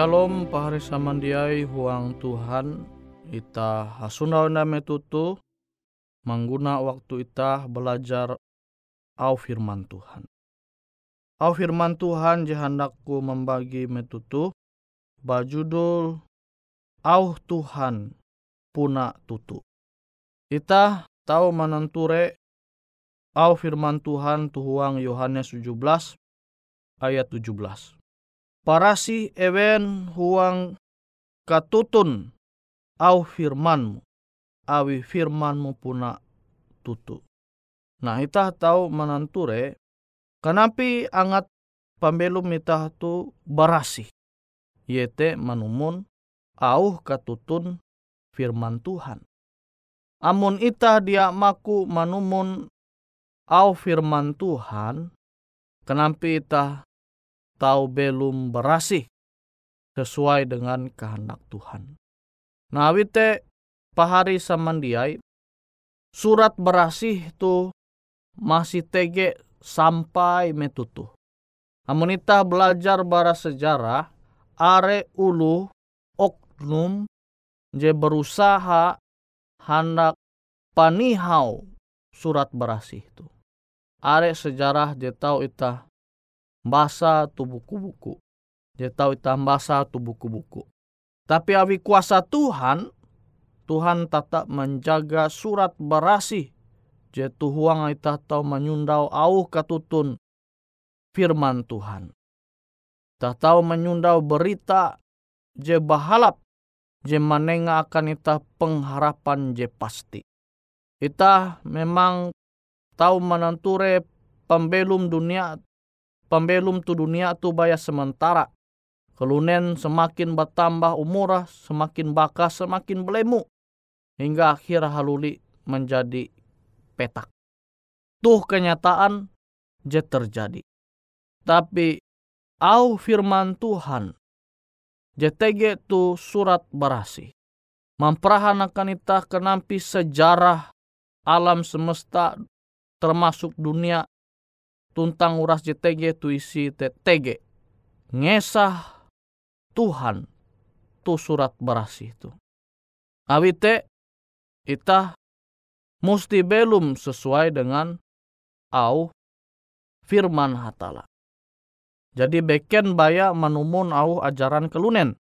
Shalom pahari samandiai huang Tuhan ita hasuna name tutu mengguna waktu ita belajar au firman Tuhan. Au firman Tuhan jahandakku membagi metutu bajudul au Tuhan puna tutu. Ita tahu menenture au firman Tuhan tuhuang Yohanes 17 ayat 17. Parasi ewen huang katutun au firmanmu awi firmanmu puna tutu. Nah itah tahu menanture kanapi angat pambelum itah tu barasi. Yete manumun au katutun firman Tuhan. Amun itah dia maku manumun au firman Tuhan, kenapa kita tahu belum berasih sesuai dengan kehendak Tuhan. Nah, wite pahari samandiai, surat berasih tu masih tege sampai metutu. Namun kita belajar bara sejarah, are ulu oknum je berusaha hendak panihau surat berasih itu are sejarah dia tahu ita basa tu buku-buku. Dia tahu ita basa tu buku-buku. Tapi awi kuasa Tuhan, Tuhan tetap menjaga surat berasi. Je tuhuang ita tahu menyundau au katutun firman Tuhan. Tak tahu menyundau berita je bahalap je manenga akan ita pengharapan je pasti. Ita memang tahu menanture pembelum dunia pembelum tu dunia tu baya sementara. Kelunen semakin bertambah umurah semakin bakas semakin belemu hingga akhir haluli menjadi petak. Tuh kenyataan je terjadi. Tapi au firman Tuhan JTG tu surat berasi. Memperahanakan itah kenampi sejarah alam semesta termasuk dunia tuntang uras JTG tu isi TTG. Ngesah Tuhan tu surat berasi itu. Awite ita musti belum sesuai dengan au firman hatala. Jadi beken baya menumun au ajaran kelunen.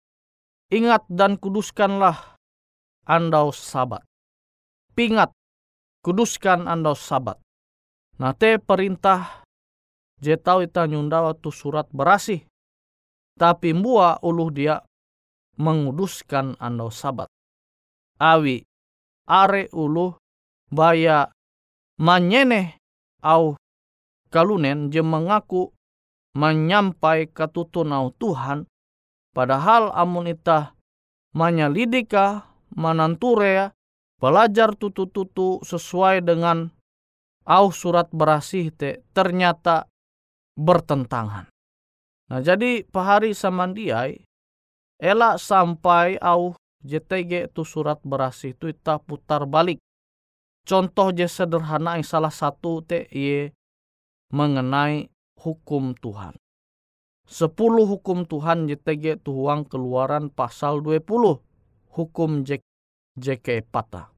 Ingat dan kuduskanlah andau sabat. Pingat, kuduskan andau sabat. Nah te perintah je tau ita nyunda waktu surat berasih. Tapi mbua uluh dia menguduskan andau sabat. Awi are uluh baya manyene au kalunen je mengaku menyampai katutun au Tuhan padahal amun ita manyalidika mananture belajar tutu-tutu sesuai dengan au surat berasih te ternyata bertentangan. Nah jadi pahari samandiai elak sampai au JTG itu surat berasih itu kita putar balik. Contoh je sederhana yang salah satu te ye mengenai hukum Tuhan. Sepuluh hukum Tuhan JTG tuang keluaran pasal 20 hukum JK Pata.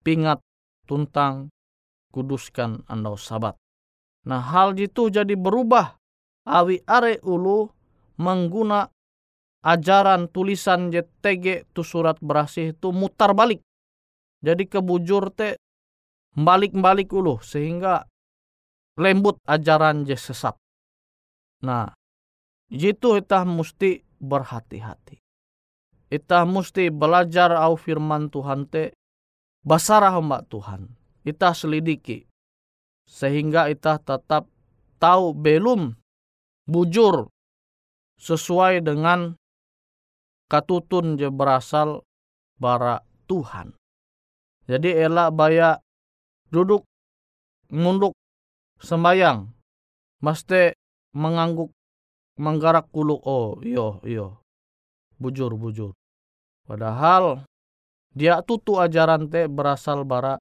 Pingat tuntang kuduskan andau sabat. Nah hal itu jadi berubah. Awi are ulu mengguna ajaran tulisan JTG tu surat berasih itu mutar balik. Jadi kebujur te balik-balik ulu sehingga lembut ajaran je sesat. Nah, itu kita mesti berhati-hati. Kita mesti belajar au firman Tuhan te basarah mbak Tuhan kita selidiki sehingga kita tetap tahu belum bujur sesuai dengan katutun je berasal bara Tuhan. Jadi elak baya duduk ngunduk sembayang mesti mengangguk menggarak kulu oh iyo iyo bujur bujur padahal dia tutu ajaran te berasal bara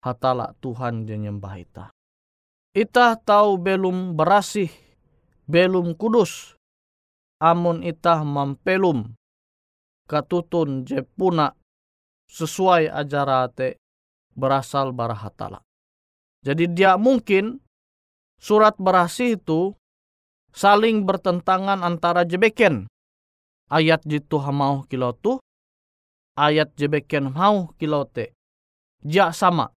hatala Tuhan nyembah ita. Ita tahu belum berasih, belum kudus, amun ita mampelum katutun je puna sesuai ajarate berasal bara hatala. Jadi dia mungkin surat berasih itu saling bertentangan antara jebeken. Ayat jitu hamau kilotu, ayat jebeken mau kilote. Ja sama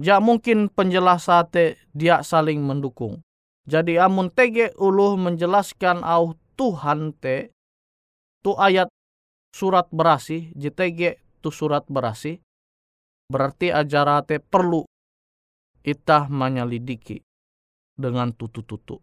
Ja mungkin penjelasan dia saling mendukung. Jadi amun tege uluh menjelaskan au Tuhan te tu ayat surat berasi JTG tu surat berasi berarti ajarate perlu itah menyelidiki dengan tutu-tutu.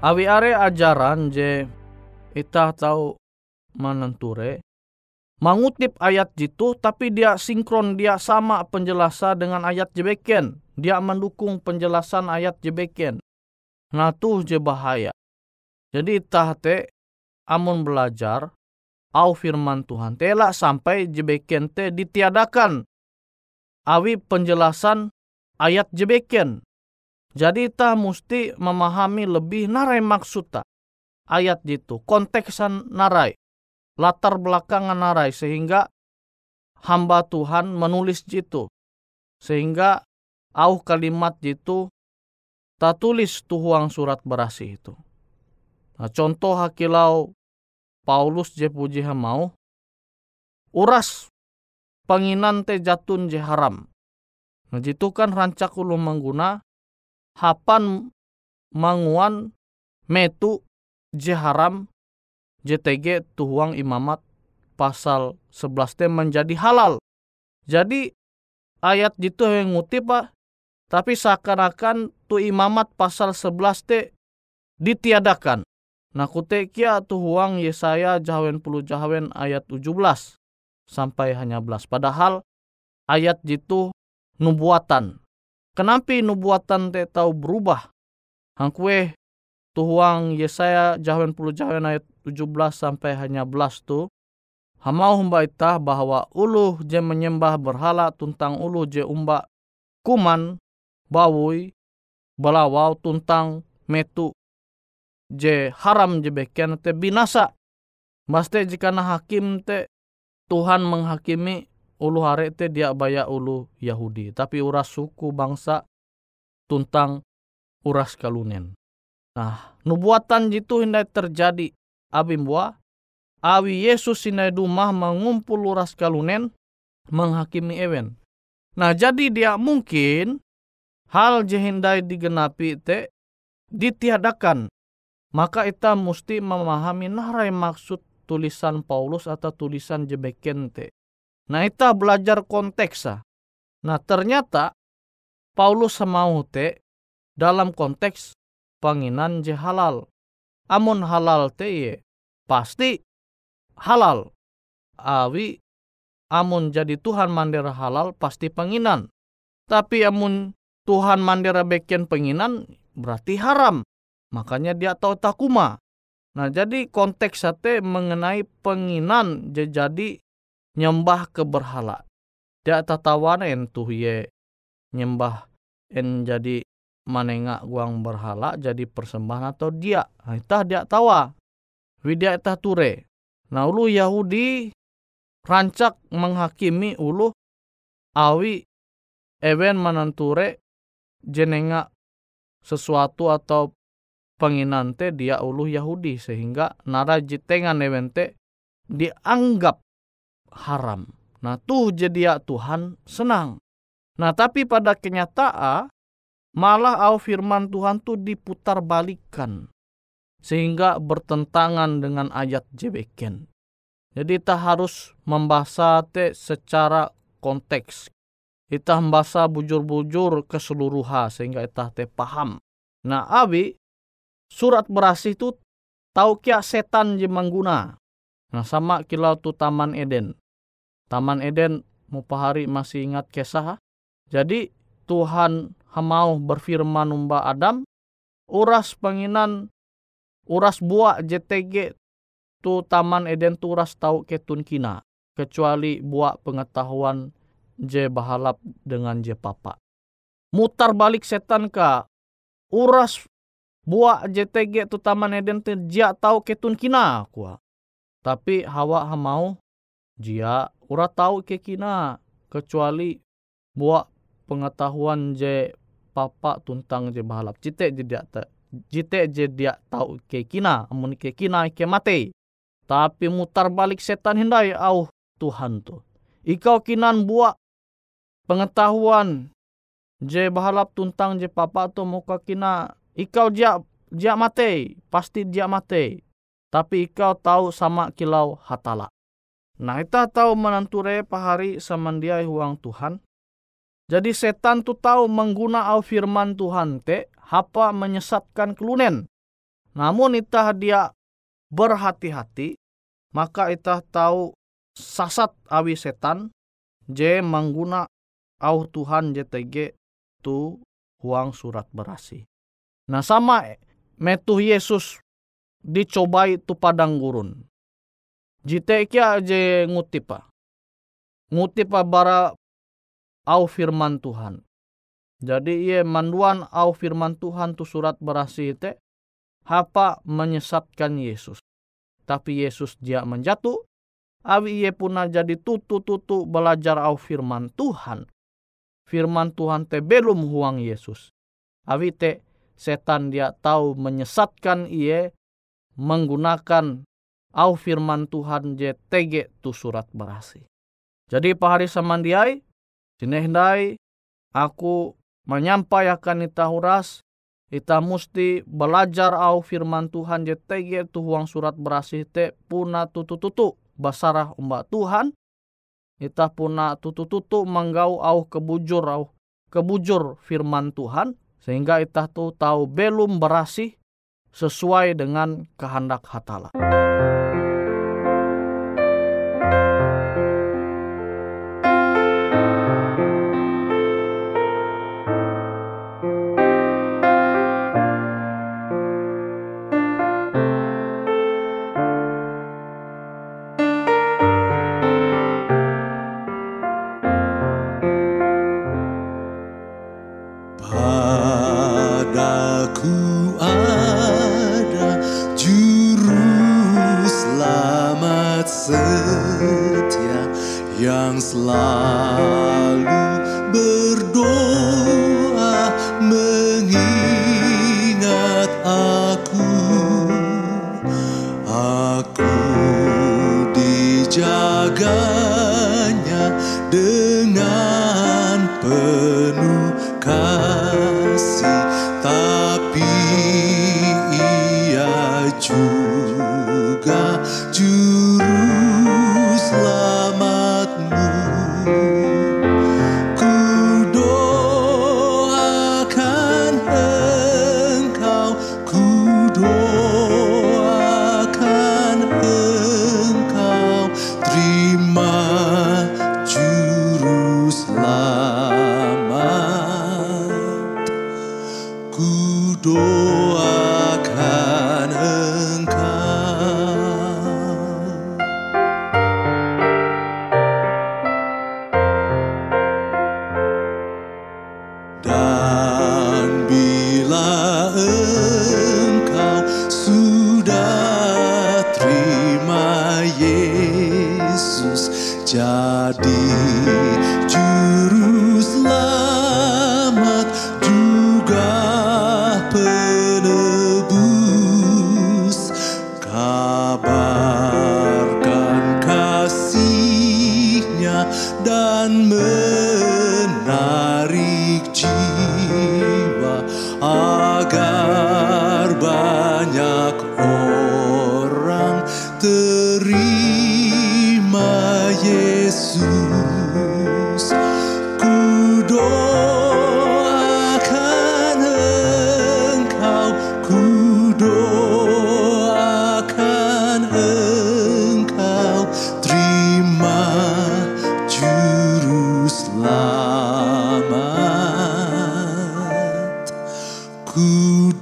Awi are ajaran je ita tahu menenture mengutip ayat jitu tapi dia sinkron dia sama penjelasan dengan ayat jebeken dia mendukung penjelasan ayat jebeken nah tuh je bahaya. Jadi itah te amun belajar au firman Tuhan tela sampai jebeken te ditiadakan. Awi penjelasan ayat jebeken jadi kita mesti memahami lebih narai maksud tak ayat itu, konteksan narai, latar belakangan narai sehingga hamba Tuhan menulis jitu. Sehingga au kalimat jitu tak tulis tuhuang surat berasi itu. Nah, contoh hakilau Paulus je puji mau uras penginan te jatun je haram. Nah, jitu kan rancak ulu mengguna hapan manguan metu je haram JTG tuhuang imamat pasal 11 t menjadi halal. Jadi ayat itu yang ngutip pak, tapi seakan-akan tu imamat pasal 11 t ditiadakan. Nah kutekia tuhuang Yesaya jahawen puluh jahawen ayat 17 sampai hanya belas. Padahal ayat itu nubuatan. Kenapa nubuatan te tahu berubah? Hangkue tuhuang Yesaya jawen puluh jawen ayat 17 sampai hanya belas tu. Hamau humba itah bahwa ulu je menyembah berhala tuntang ulu je umba kuman bawui balawau tuntang metu je haram je beken te binasa. Baste jika na hakim te Tuhan menghakimi ulu hare te dia baya ulu Yahudi. Tapi uras suku bangsa tuntang uras kalunen. Nah, nubuatan jitu hindai terjadi abim buah. Awi Yesus hindai dumah mengumpul uras kalunen menghakimi ewen. Nah, jadi dia mungkin hal jehindai digenapi te ditiadakan. Maka kita mesti memahami narai maksud tulisan Paulus atau tulisan jebeken te. Nah, kita belajar konteks. Nah, ternyata Paulus semau te dalam konteks panginan je halal. Amun halal te ye, pasti halal. Awi amun jadi Tuhan mandera halal pasti panginan. Tapi amun Tuhan mandera beken penginan berarti haram. Makanya dia tahu takuma. Nah jadi konteks sate mengenai penginan jadi nyembah ke berhala. Dia tatawana en tuh ye nyembah en jadi manenga guang berhala jadi persembahan atau dia. Nah, itah dia tawa. Widya itah ture. Nah ulu Yahudi rancak menghakimi ulu awi ewen mananture jenenga sesuatu atau penginante dia ulu Yahudi sehingga nara jitengan dianggap haram. Nah tuh jadi ya Tuhan senang. Nah tapi pada kenyataan malah au firman Tuhan tuh diputar balikan sehingga bertentangan dengan ayat jebeken. Jadi kita harus membaca te secara konteks. Kita membaca bujur-bujur keseluruhan sehingga kita te paham. Nah, abi surat berasih itu tahu kia setan je mengguna. Nah, sama kilau tu Taman Eden. Taman Eden mau hari masih ingat kisah. Jadi Tuhan hamau berfirman umba Adam, uras penginan, uras buah JTG tu Taman Eden tu uras tahu ketun kina. Kecuali buah pengetahuan je bahalap dengan je papa. Mutar balik setan ka, uras buah JTG tu Taman Eden tu jia tahu ketun kina kuah. Tapi hawa hamau jia ura tahu ke kina kecuali buat pengetahuan je papa tuntang je bahalap. Cite je dia ta jite je dia tahu ke kina amun ke kina ke mate. Tapi mutar balik setan hindai au Tuhan tu. Ikau kinan buat pengetahuan je bahalap tuntang je papa tu muka kina ikau dia dia mate pasti dia mate tapi ikau tahu sama kilau hatala Nah, kita tahu menanture pahari samandiai huang Tuhan. Jadi setan tu tahu mengguna au firman Tuhan te, hapa menyesatkan kelunen. Namun itah dia berhati-hati, maka itah tahu sasat awi setan, je mengguna au Tuhan JTG tu huang surat berasi. Nah sama metu Yesus dicobai tu padang gurun. Jite kia je ngutip pa. Ngutip pa bara au firman Tuhan. Jadi ia manduan au firman Tuhan tu surat berasi itu hapa menyesatkan Yesus. Tapi Yesus dia menjatuh, awi ia puna jadi tutu-tutu belajar au firman Tuhan. Firman Tuhan te belum huang Yesus. Awi te setan dia tahu menyesatkan ia menggunakan au firman Tuhan je tege tu surat berasi. Jadi pahari samandiai, sinehdai aku menyampaikan ita huras, ita musti belajar au firman Tuhan je tege tu huang surat berasi te puna tutu-tutu basarah umba Tuhan, ita puna tutu-tutu menggau au kebujur au kebujur firman Tuhan, sehingga ita tu tahu belum berasi sesuai dengan kehendak hatala. menjaganya dengan penuh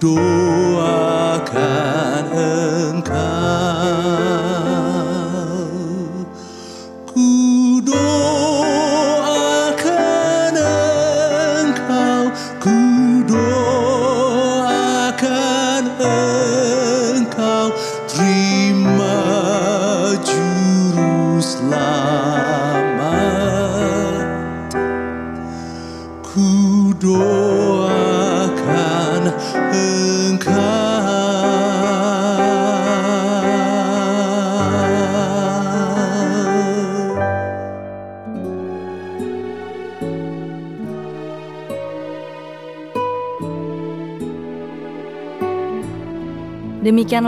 door.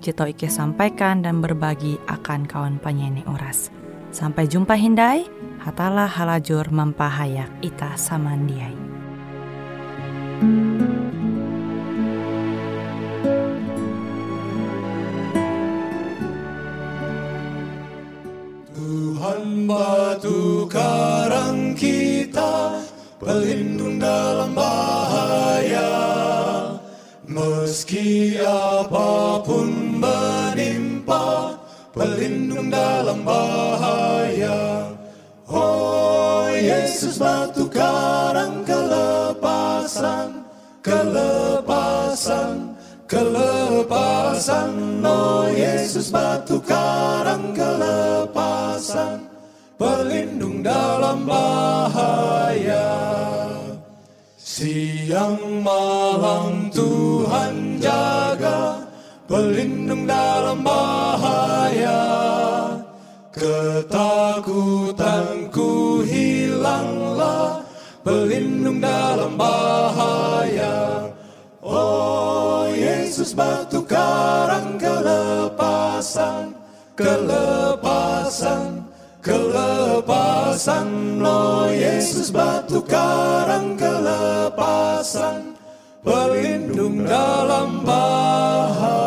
jito Ike sampaikan dan berbagi akan kawan penyanyi Uras. Sampai jumpa Hindai, hatalah halajur mempahayak ita samandiai. Tuhan batu karang kita, pelindung dalam bahaya. Meski apa pun menimpa, pelindung dalam bahaya. Oh Yesus batu karang kelepasan, kelepasan, kelepasan. Oh Yesus batu karang kelepasan, pelindung dalam bahaya. Siang malam Tuhan jaga, pelindung dalam bahaya. Ketakutanku hilanglah, pelindung dalam bahaya. Oh Yesus batu karang kelepasan, kelepasan, kelepasan. Oh Yesus batu karang kelepasan, pelindung dalam bahaya.